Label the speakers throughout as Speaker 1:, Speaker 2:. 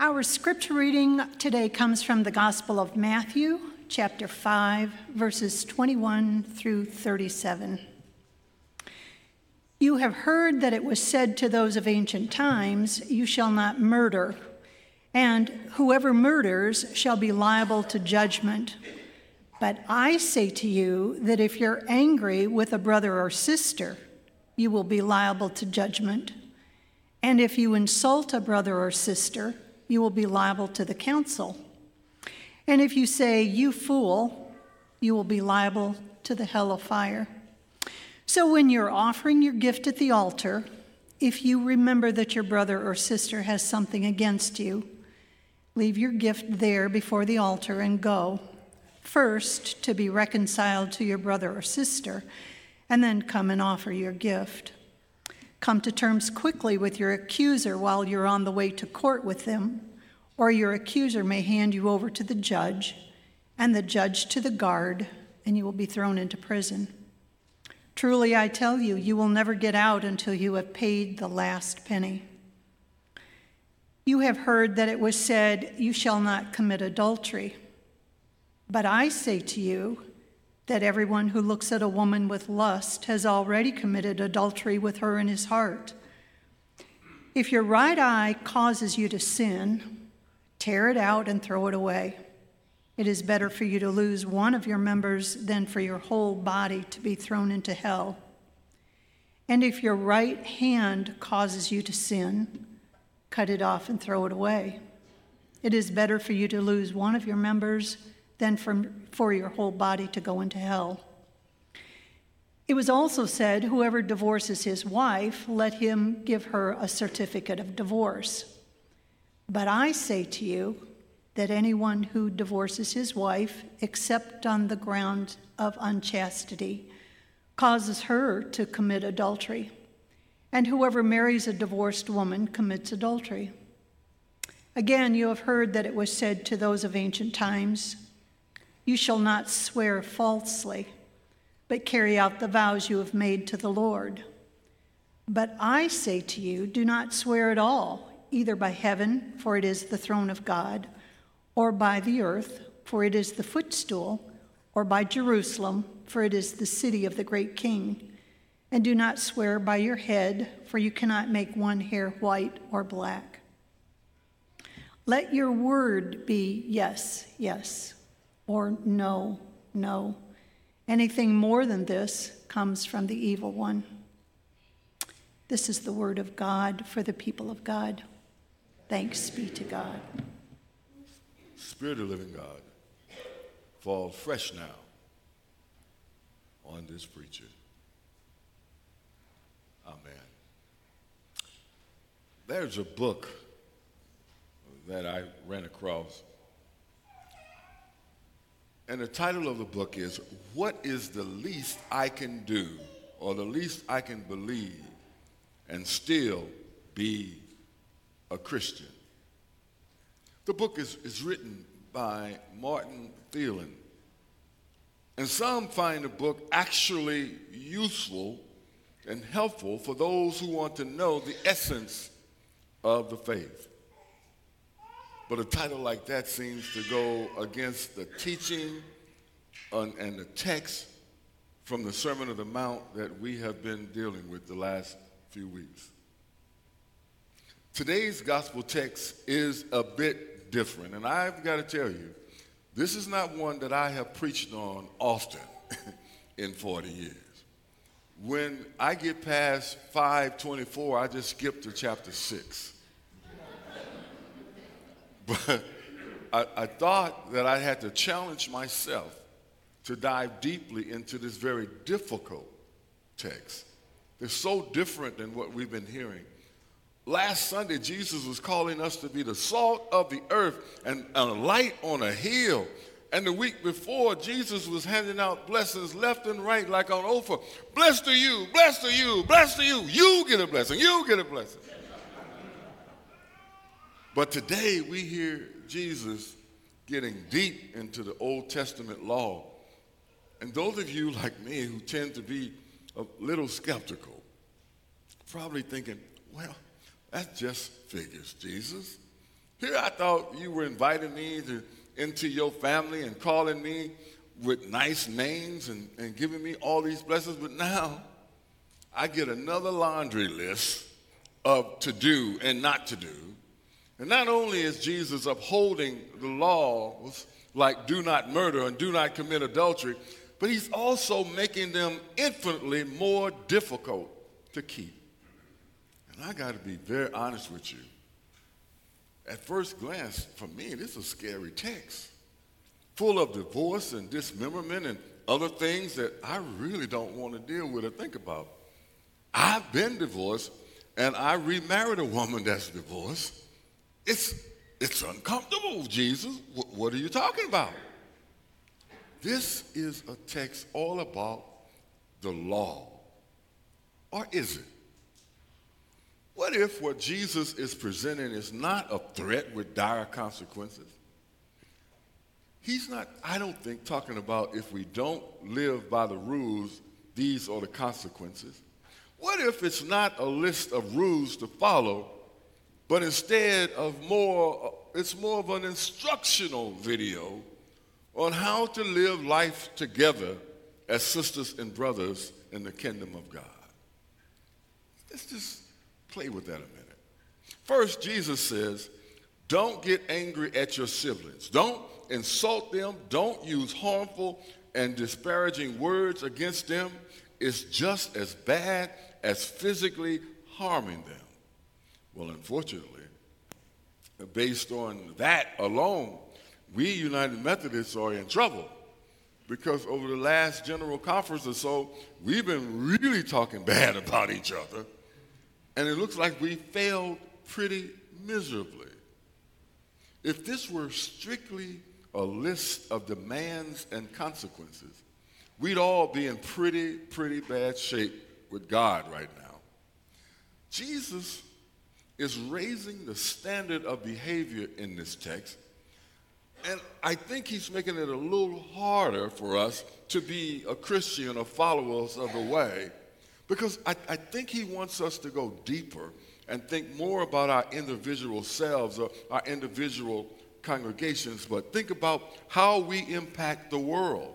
Speaker 1: Our scripture reading today comes from the Gospel of Matthew, chapter 5, verses 21 through 37. You have heard that it was said to those of ancient times, You shall not murder, and whoever murders shall be liable to judgment. But I say to you that if you're angry with a brother or sister, you will be liable to judgment. And if you insult a brother or sister, you will be liable to the council. And if you say, You fool, you will be liable to the hell of fire. So when you're offering your gift at the altar, if you remember that your brother or sister has something against you, leave your gift there before the altar and go. First, to be reconciled to your brother or sister, and then come and offer your gift. Come to terms quickly with your accuser while you're on the way to court with them, or your accuser may hand you over to the judge, and the judge to the guard, and you will be thrown into prison. Truly, I tell you, you will never get out until you have paid the last penny. You have heard that it was said, You shall not commit adultery. But I say to you, that everyone who looks at a woman with lust has already committed adultery with her in his heart. If your right eye causes you to sin, tear it out and throw it away. It is better for you to lose one of your members than for your whole body to be thrown into hell. And if your right hand causes you to sin, cut it off and throw it away. It is better for you to lose one of your members than for, for your whole body to go into hell. It was also said, Whoever divorces his wife, let him give her a certificate of divorce. But I say to you that anyone who divorces his wife, except on the ground of unchastity, causes her to commit adultery. And whoever marries a divorced woman commits adultery. Again, you have heard that it was said to those of ancient times, you shall not swear falsely, but carry out the vows you have made to the Lord. But I say to you, do not swear at all, either by heaven, for it is the throne of God, or by the earth, for it is the footstool, or by Jerusalem, for it is the city of the great king. And do not swear by your head, for you cannot make one hair white or black. Let your word be yes, yes or no, no. Anything more than this comes from the evil one. This is the word of God for the people of God. Thanks be to God.
Speaker 2: Spirit of living God, fall fresh now on this preacher. Amen. There's a book that I ran across and the title of the book is What is the Least I Can Do or the Least I Can Believe and Still Be a Christian? The book is, is written by Martin Thielen. And some find the book actually useful and helpful for those who want to know the essence of the faith. But a title like that seems to go against the teaching and the text from the Sermon of the Mount that we have been dealing with the last few weeks. Today's gospel text is a bit different, and I've got to tell you, this is not one that I have preached on often in 40 years. When I get past 524, I just skip to chapter 6. But I, I thought that I had to challenge myself to dive deeply into this very difficult text. They're so different than what we've been hearing. Last Sunday, Jesus was calling us to be the salt of the earth and a light on a hill. And the week before, Jesus was handing out blessings left and right, like on Oprah. Blessed are you, blessed are you, blessed are you. You get a blessing, you get a blessing. But today we hear Jesus getting deep into the Old Testament law. And those of you like me who tend to be a little skeptical, probably thinking, well, that just figures, Jesus. Here I thought you were inviting me to, into your family and calling me with nice names and, and giving me all these blessings, but now I get another laundry list of to do and not to do. And not only is Jesus upholding the laws like do not murder and do not commit adultery, but he's also making them infinitely more difficult to keep. And I got to be very honest with you. At first glance, for me, this is a scary text, full of divorce and dismemberment and other things that I really don't want to deal with or think about. I've been divorced, and I remarried a woman that's divorced. It's, it's uncomfortable, Jesus. W- what are you talking about? This is a text all about the law. Or is it? What if what Jesus is presenting is not a threat with dire consequences? He's not, I don't think, talking about if we don't live by the rules, these are the consequences. What if it's not a list of rules to follow, but instead of more, it's more of an instructional video on how to live life together as sisters and brothers in the kingdom of God? Let's just play with that a minute. First, Jesus says, don't get angry at your siblings. Don't insult them. Don't use harmful and disparaging words against them. It's just as bad as physically harming them. Well, unfortunately, based on that alone, we United Methodists are in trouble because over the last general conference or so, we've been really talking bad about each other and it looks like we failed pretty miserably. If this were strictly a list of demands and consequences, we'd all be in pretty, pretty bad shape with God right now. Jesus is raising the standard of behavior in this text, and I think he's making it a little harder for us to be a Christian or followers of the way because I, I think he wants us to go deeper and think more about our individual selves or our individual congregations, but think about how we impact the world,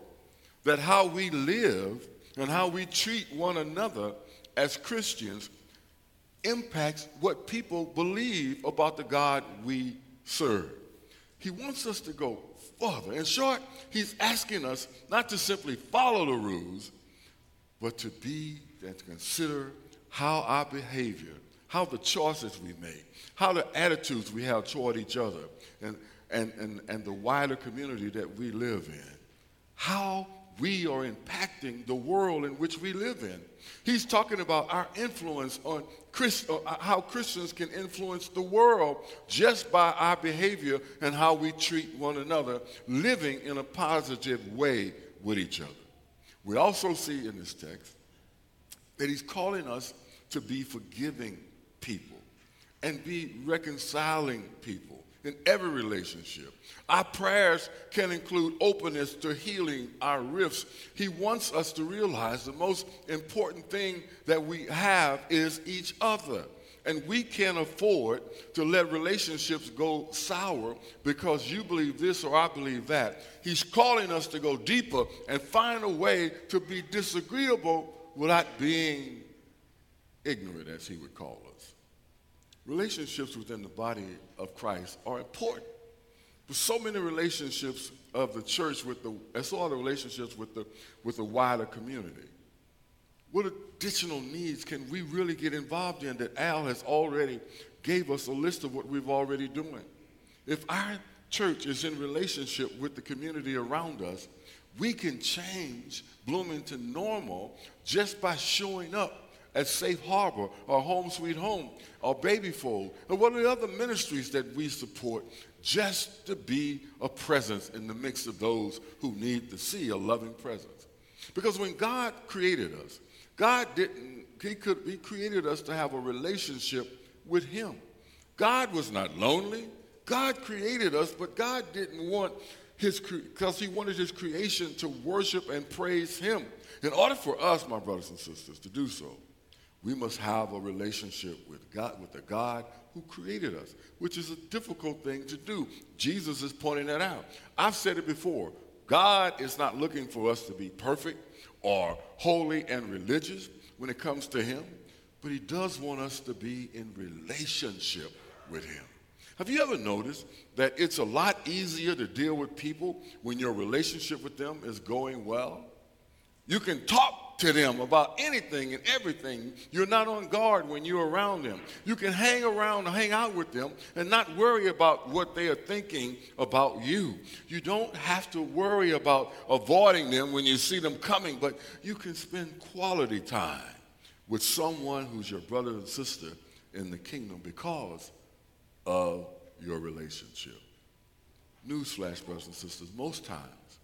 Speaker 2: that how we live and how we treat one another as Christians impacts what people believe about the God we serve. He wants us to go further. In short, he's asking us not to simply follow the rules, but to be and to consider how our behavior, how the choices we make, how the attitudes we have toward each other, and, and, and, and the wider community that we live in, how we are impacting the world in which we live in. He's talking about our influence on Christ, uh, how Christians can influence the world just by our behavior and how we treat one another, living in a positive way with each other. We also see in this text that he's calling us to be forgiving people and be reconciling people in every relationship. Our prayers can include openness to healing our rifts. He wants us to realize the most important thing that we have is each other. And we can't afford to let relationships go sour because you believe this or I believe that. He's calling us to go deeper and find a way to be disagreeable without being ignorant, as he would call us. Relationships within the body of Christ are important. But so many relationships of the church with the, as all the relationships with the, with the wider community. What additional needs can we really get involved in that Al has already gave us a list of what we've already doing? If our church is in relationship with the community around us, we can change Bloomington normal just by showing up at Safe Harbor or Home Sweet Home or Baby Fold and what are the other ministries that we support just to be a presence in the mix of those who need to see a loving presence. Because when God created us, God didn't, he, could, he created us to have a relationship with Him. God was not lonely. God created us, but God didn't want his because he wanted his creation to worship and praise him. In order for us, my brothers and sisters, to do so, We must have a relationship with God, with the God who created us, which is a difficult thing to do. Jesus is pointing that out. I've said it before. God is not looking for us to be perfect or holy and religious when it comes to Him, but He does want us to be in relationship with Him. Have you ever noticed that it's a lot easier to deal with people when your relationship with them is going well? You can talk to them about anything and everything. You're not on guard when you're around them. You can hang around, hang out with them, and not worry about what they are thinking about you. You don't have to worry about avoiding them when you see them coming, but you can spend quality time with someone who's your brother and sister in the kingdom because of your relationship. Newsflash, brothers and sisters, most times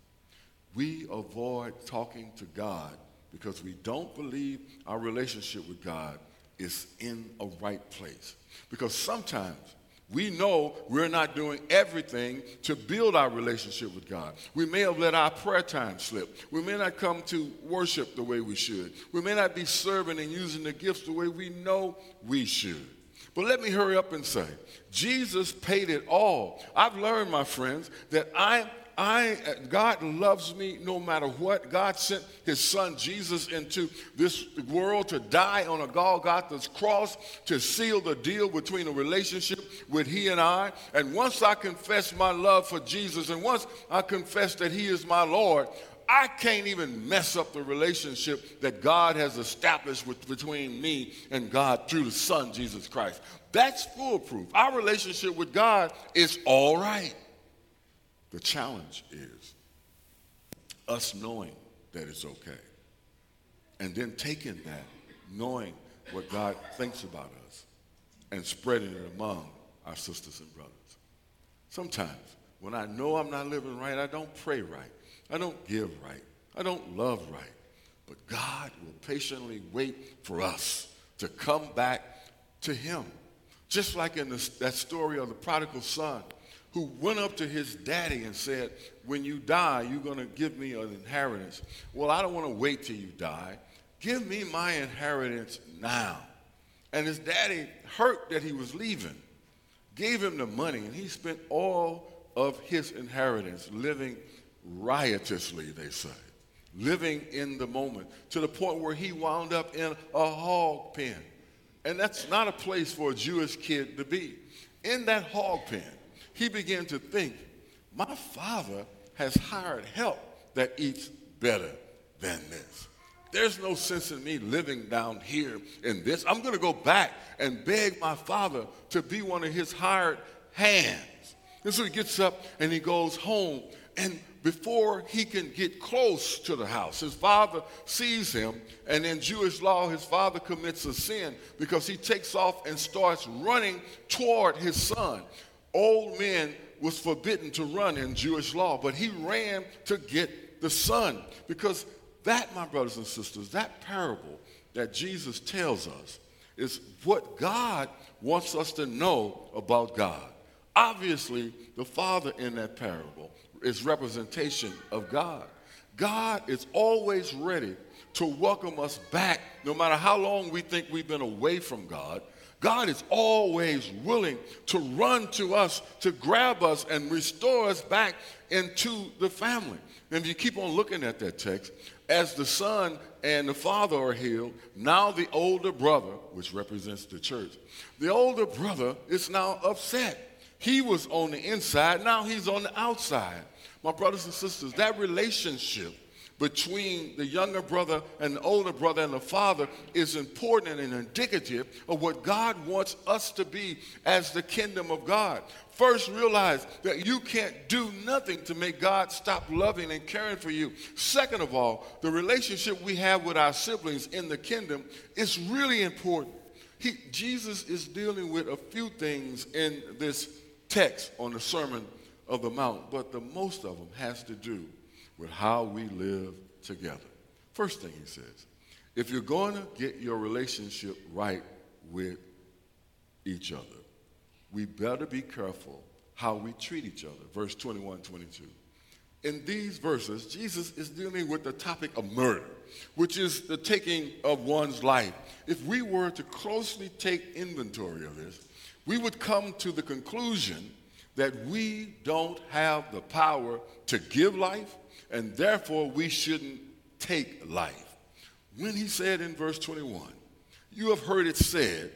Speaker 2: we avoid talking to God because we don't believe our relationship with God is in a right place. Because sometimes we know we're not doing everything to build our relationship with God. We may have let our prayer time slip. We may not come to worship the way we should. We may not be serving and using the gifts the way we know we should. But let me hurry up and say, Jesus paid it all. I've learned, my friends, that I I, God loves me no matter what. God sent his son Jesus into this world to die on a Golgotha's cross to seal the deal between a relationship with he and I. And once I confess my love for Jesus and once I confess that he is my Lord, I can't even mess up the relationship that God has established with, between me and God through the Son, Jesus Christ. That's foolproof. Our relationship with God is all right. The challenge is us knowing that it's okay and then taking that, knowing what God thinks about us, and spreading it among our sisters and brothers. Sometimes when I know I'm not living right, I don't pray right, I don't give right, I don't love right. But God will patiently wait for us to come back to Him. Just like in that story of the prodigal son who went up to his daddy and said, When you die, you're going to give me an inheritance. Well, I don't want to wait till you die. Give me my inheritance now. And his daddy, hurt that he was leaving, gave him the money, and he spent all of his inheritance living riotously, they say, living in the moment, to the point where he wound up in a hog pen. And that's not a place for a Jewish kid to be. In that hog pen, he began to think, my father has hired help that eats better than this. There's no sense in me living down here in this. I'm going to go back and beg my father to be one of his hired hands. And so he gets up and he goes home. And before he can get close to the house, his father sees him. And in Jewish law, his father commits a sin because he takes off and starts running toward his son old men was forbidden to run in Jewish law, but he ran to get the son. Because that, my brothers and sisters, that parable that Jesus tells us is what God wants us to know about God. Obviously, the father in that parable is representation of God. God is always ready to welcome us back, no matter how long we think we've been away from God. God is always willing to run to us, to grab us, and restore us back into the family. And if you keep on looking at that text, as the son and the father are healed, now the older brother, which represents the church, the older brother is now upset. He was on the inside, now he's on the outside. My brothers and sisters, that relationship between the younger brother and the older brother and the father is important and indicative of what God wants us to be as the kingdom of God. First, realize that you can't do nothing to make God stop loving and caring for you. Second of all, the relationship we have with our siblings in the kingdom is really important. He, Jesus is dealing with a few things in this text on the Sermon of the Mount, but the most of them has to do with how we live together. First thing he says, if you're going to get your relationship right with each other, we better be careful how we treat each other. Verse 21 22. in these verses, Jesus is dealing with the topic of murder, which is the taking of one's life. If we were to closely take inventory of this, we would come to the conclusion that we don't have the power to give life, and therefore we shouldn't take life. When he said in verse 21, You have heard it said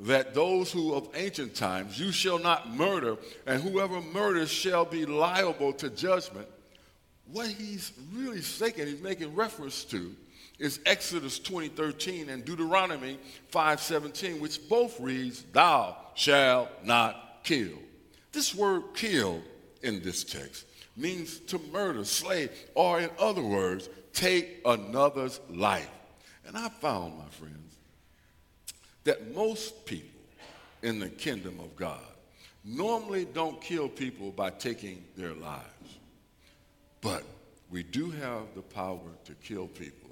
Speaker 2: that those who of ancient times, you shall not murder, and whoever murders shall be liable to judgment what he's really saying, he's making reference to, is Exodus 20:13 and Deuteronomy 5:17, which both reads, "Thou shalt not kill." This word "kill" in this text means to murder, slay, or in other words, take another's life. And I found, my friends, that most people in the kingdom of God normally don't kill people by taking their lives. But we do have the power to kill people,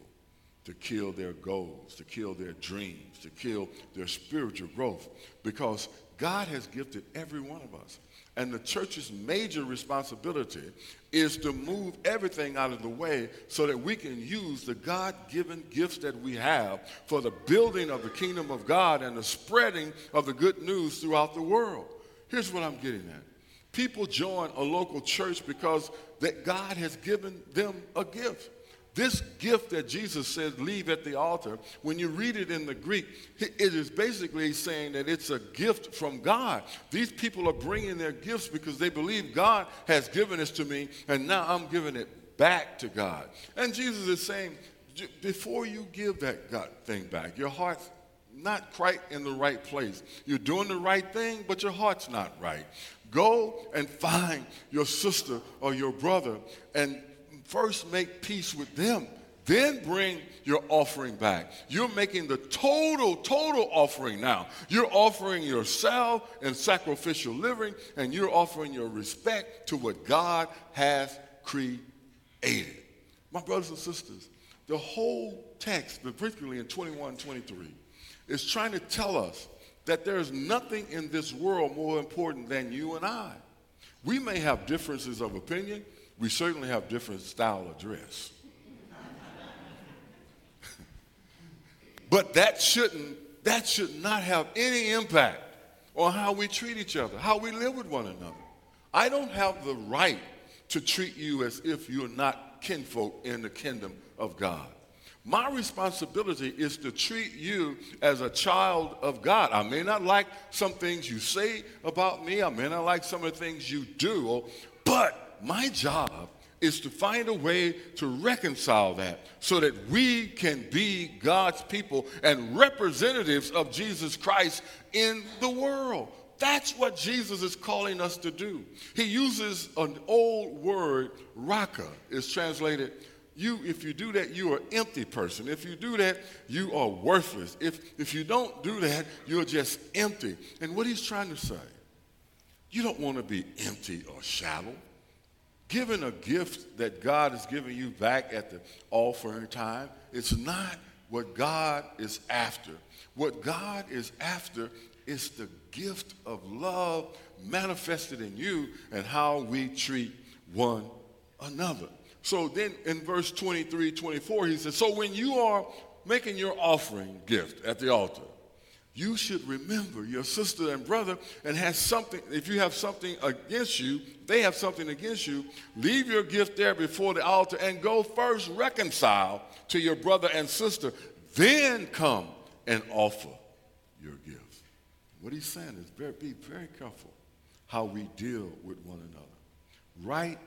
Speaker 2: to kill their goals, to kill their dreams, to kill their spiritual growth, because God has gifted every one of us. And the church's major responsibility is to move everything out of the way so that we can use the God given gifts that we have for the building of the kingdom of God and the spreading of the good news throughout the world. Here's what I'm getting at people join a local church because that God has given them a gift. This gift that Jesus says, leave at the altar, when you read it in the Greek, it is basically saying that it's a gift from God. These people are bringing their gifts because they believe God has given this to me, and now I'm giving it back to God. And Jesus is saying, before you give that God thing back, your heart's not quite in the right place. You're doing the right thing, but your heart's not right. Go and find your sister or your brother and first make peace with them. Then bring your offering back. You're making the total, total offering now. You're offering yourself and sacrificial living, and you're offering your respect to what God has created. My brothers and sisters, the whole text, particularly in 21 23, is trying to tell us that there's nothing in this world more important than you and I. We may have differences of opinion, we certainly have different style of dress. but that shouldn't that should not have any impact on how we treat each other, how we live with one another. I don't have the right to treat you as if you're not kinfolk in the kingdom of God. My responsibility is to treat you as a child of God. I may not like some things you say about me, I may not like some of the things you do, but my job is to find a way to reconcile that so that we can be God's people and representatives of Jesus Christ in the world. That's what Jesus is calling us to do. He uses an old word, raka, is translated you if you do that you're empty person if you do that you are worthless if if you don't do that you're just empty and what he's trying to say you don't want to be empty or shallow giving a gift that god has given you back at the offering time it's not what god is after. What god is after is the gift of love manifested in you and how we treat one another. So then in verse 23, 24, he says, So when you are making your offering gift at the altar, you should remember your sister and brother and has something, if you have something against you, they have something against you, leave your gift there before the altar and go first reconcile to your brother and sister. Then come and offer your gift. What he's saying is very, be very careful how we deal with one another. Right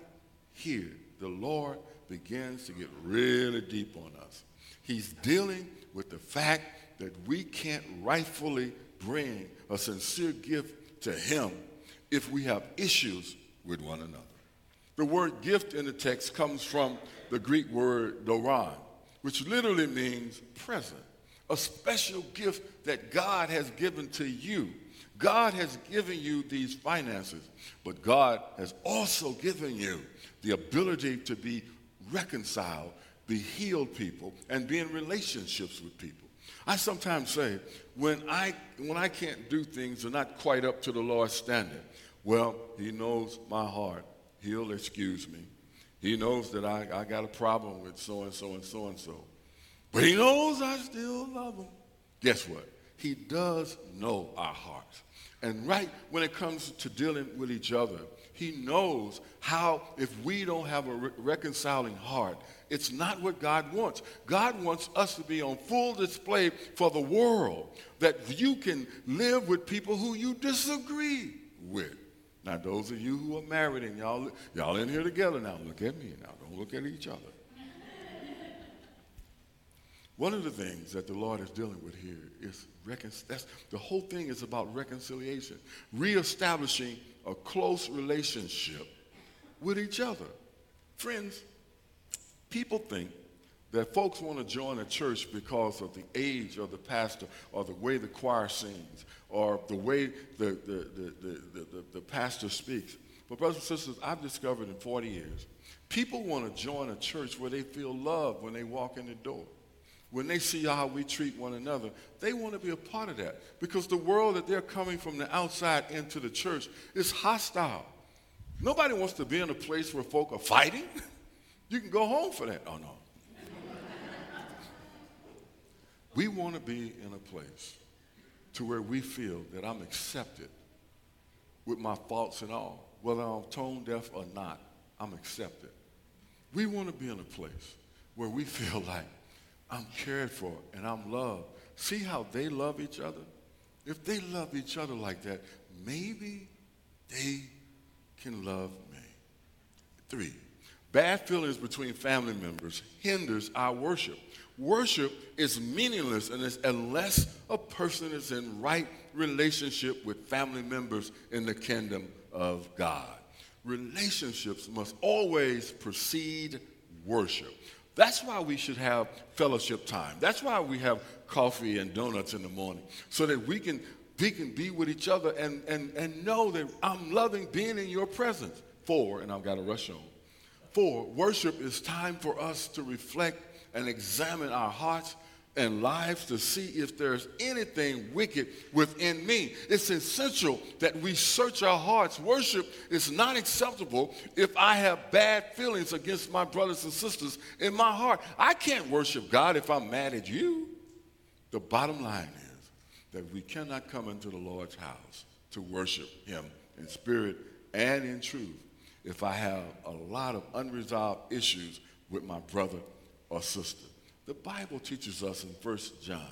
Speaker 2: here the Lord begins to get really deep on us. He's dealing with the fact that we can't rightfully bring a sincere gift to Him if we have issues with one another. The word gift in the text comes from the Greek word doron, which literally means present, a special gift that God has given to you. God has given you these finances, but God has also given you the ability to be reconciled, be healed people, and be in relationships with people. I sometimes say, when I, when I can't do things are not quite up to the Lord's standard, well, He knows my heart. He'll excuse me. He knows that I, I got a problem with so and so and so and so. But he knows I still love him. Guess what? He does know our hearts. And right when it comes to dealing with each other, he knows how, if we don't have a re- reconciling heart, it's not what God wants. God wants us to be on full display for the world, that you can live with people who you disagree with. Now, those of you who are married and y'all, y'all in here together now, look at me now. Don't look at each other. One of the things that the Lord is dealing with here is recon- that's, the whole thing is about reconciliation, reestablishing a close relationship with each other. Friends, people think that folks want to join a church because of the age of the pastor or the way the choir sings or the way the, the, the, the, the pastor speaks. But, brothers and sisters, I've discovered in 40 years, people want to join a church where they feel loved when they walk in the door when they see how we treat one another, they want to be a part of that because the world that they're coming from the outside into the church is hostile. Nobody wants to be in a place where folk are fighting. You can go home for that. Oh, no. we want to be in a place to where we feel that I'm accepted with my faults and all. Whether I'm tone deaf or not, I'm accepted. We want to be in a place where we feel like I'm cared for and I'm loved. See how they love each other? If they love each other like that, maybe they can love me. Three, bad feelings between family members hinders our worship. Worship is meaningless unless a person is in right relationship with family members in the kingdom of God. Relationships must always precede worship. That's why we should have fellowship time. That's why we have coffee and donuts in the morning, so that we can, we can be with each other and, and, and know that I'm loving being in your presence. Four, and I've got to rush on. Four, worship is time for us to reflect and examine our hearts and lives to see if there's anything wicked within me. It's essential that we search our hearts. Worship is not acceptable if I have bad feelings against my brothers and sisters in my heart. I can't worship God if I'm mad at you. The bottom line is that we cannot come into the Lord's house to worship Him in spirit and in truth if I have a lot of unresolved issues with my brother or sister. The Bible teaches us in 1 John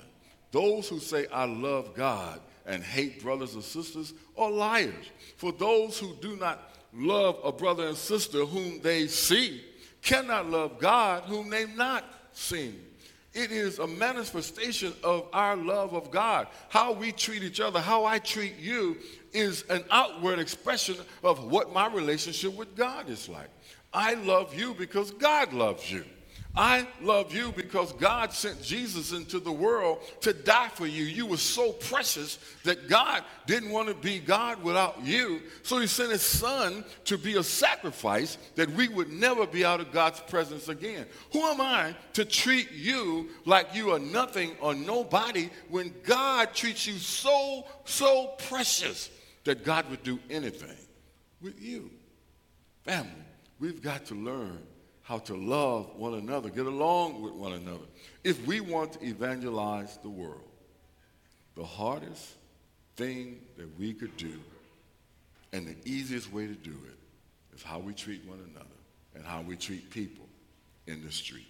Speaker 2: those who say, I love God and hate brothers and sisters are liars. For those who do not love a brother and sister whom they see cannot love God whom they've not seen. It is a manifestation of our love of God. How we treat each other, how I treat you, is an outward expression of what my relationship with God is like. I love you because God loves you. I love you because God sent Jesus into the world to die for you. You were so precious that God didn't want to be God without you. So he sent his son to be a sacrifice that we would never be out of God's presence again. Who am I to treat you like you are nothing or nobody when God treats you so, so precious that God would do anything with you? Family, we've got to learn how to love one another, get along with one another. If we want to evangelize the world, the hardest thing that we could do and the easiest way to do it is how we treat one another and how we treat people in the street.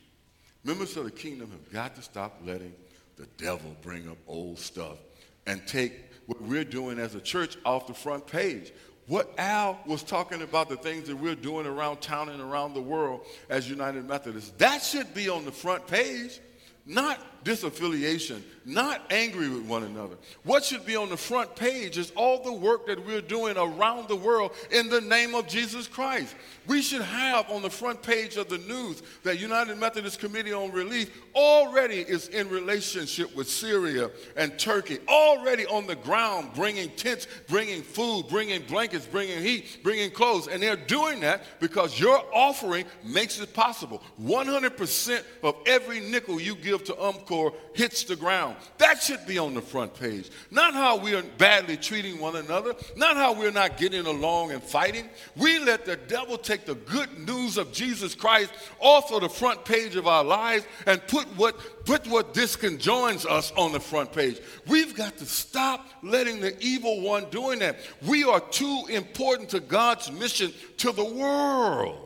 Speaker 2: Members of the kingdom have got to stop letting the devil bring up old stuff and take what we're doing as a church off the front page. What Al was talking about, the things that we're doing around town and around the world as United Methodists, that should be on the front page, not disaffiliation, not angry with one another. What should be on the front page is all the work that we're doing around the world in the name of Jesus Christ. We should have on the front page of the news that United Methodist Committee on Relief already is in relationship with Syria and Turkey, already on the ground bringing tents, bringing food, bringing blankets, bringing heat, bringing clothes. And they're doing that because your offering makes it possible. 100% of every nickel you give to UMCOR encore hits the ground. That should be on the front page. Not how we are badly treating one another, not how we're not getting along and fighting. We let the devil take the good news of Jesus Christ off of the front page of our lives and put what, put what disconjoins us on the front page. We've got to stop letting the evil one doing that. We are too important to God's mission to the world.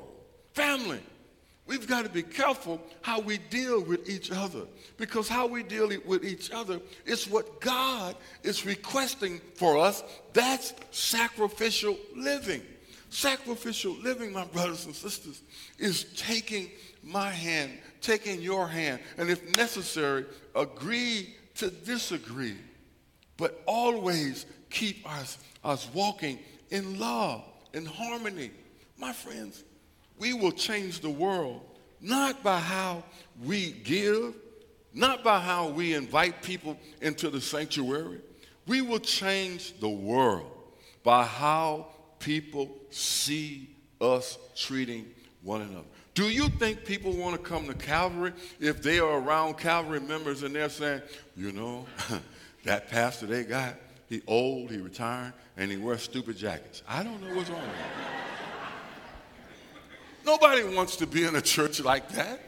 Speaker 2: Family. We've got to be careful how we deal with each other because how we deal with each other is what God is requesting for us. That's sacrificial living. Sacrificial living, my brothers and sisters, is taking my hand, taking your hand, and if necessary, agree to disagree, but always keep us, us walking in love, in harmony. My friends, we will change the world not by how we give, not by how we invite people into the sanctuary. We will change the world by how people see us treating one another. Do you think people want to come to Calvary if they are around Calvary members and they're saying, you know, that pastor they got, he old, he retired, and he wears stupid jackets. I don't know what's wrong with him. Nobody wants to be in a church like that.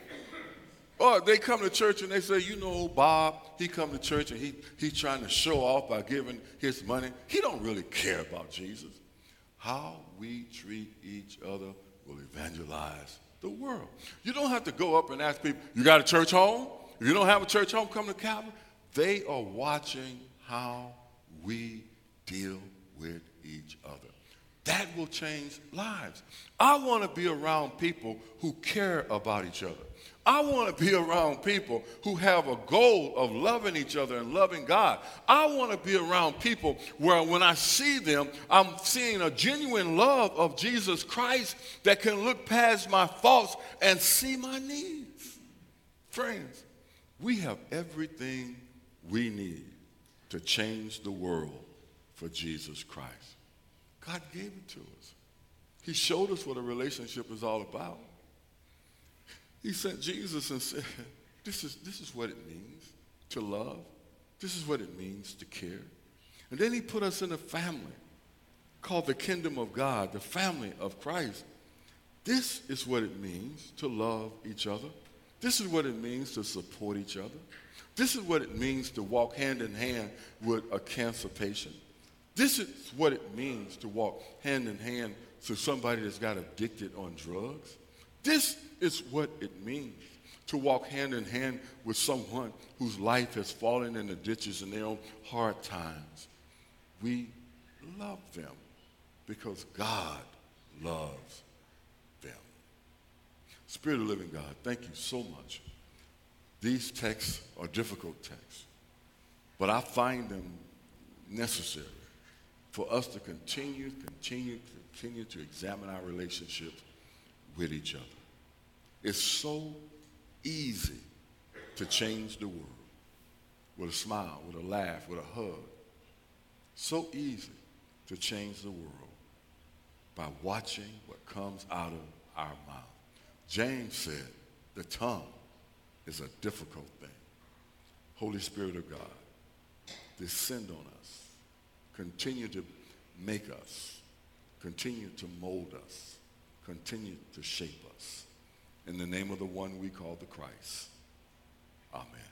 Speaker 2: Or they come to church and they say, you know, Bob, he come to church and he, he's trying to show off by giving his money. He don't really care about Jesus. How we treat each other will evangelize the world. You don't have to go up and ask people, you got a church home? If you don't have a church home, come to Calvary. They are watching how we deal with each other. That will change lives. I want to be around people who care about each other. I want to be around people who have a goal of loving each other and loving God. I want to be around people where when I see them, I'm seeing a genuine love of Jesus Christ that can look past my faults and see my needs. Friends, we have everything we need to change the world for Jesus Christ. God gave it to us. He showed us what a relationship is all about. He sent Jesus and said, this is, this is what it means to love. This is what it means to care. And then he put us in a family called the kingdom of God, the family of Christ. This is what it means to love each other. This is what it means to support each other. This is what it means to walk hand in hand with a cancer patient. This is what it means to walk hand in hand to somebody that's got addicted on drugs. This is what it means to walk hand in hand with someone whose life has fallen in the ditches in their own hard times. We love them because God loves them. Spirit of living God, thank you so much. These texts are difficult texts, but I find them necessary for us to continue, continue, continue to examine our relationships with each other. It's so easy to change the world with a smile, with a laugh, with a hug. So easy to change the world by watching what comes out of our mouth. James said, the tongue is a difficult thing. Holy Spirit of God, descend on us continue to make us, continue to mold us, continue to shape us. In the name of the one we call the Christ. Amen.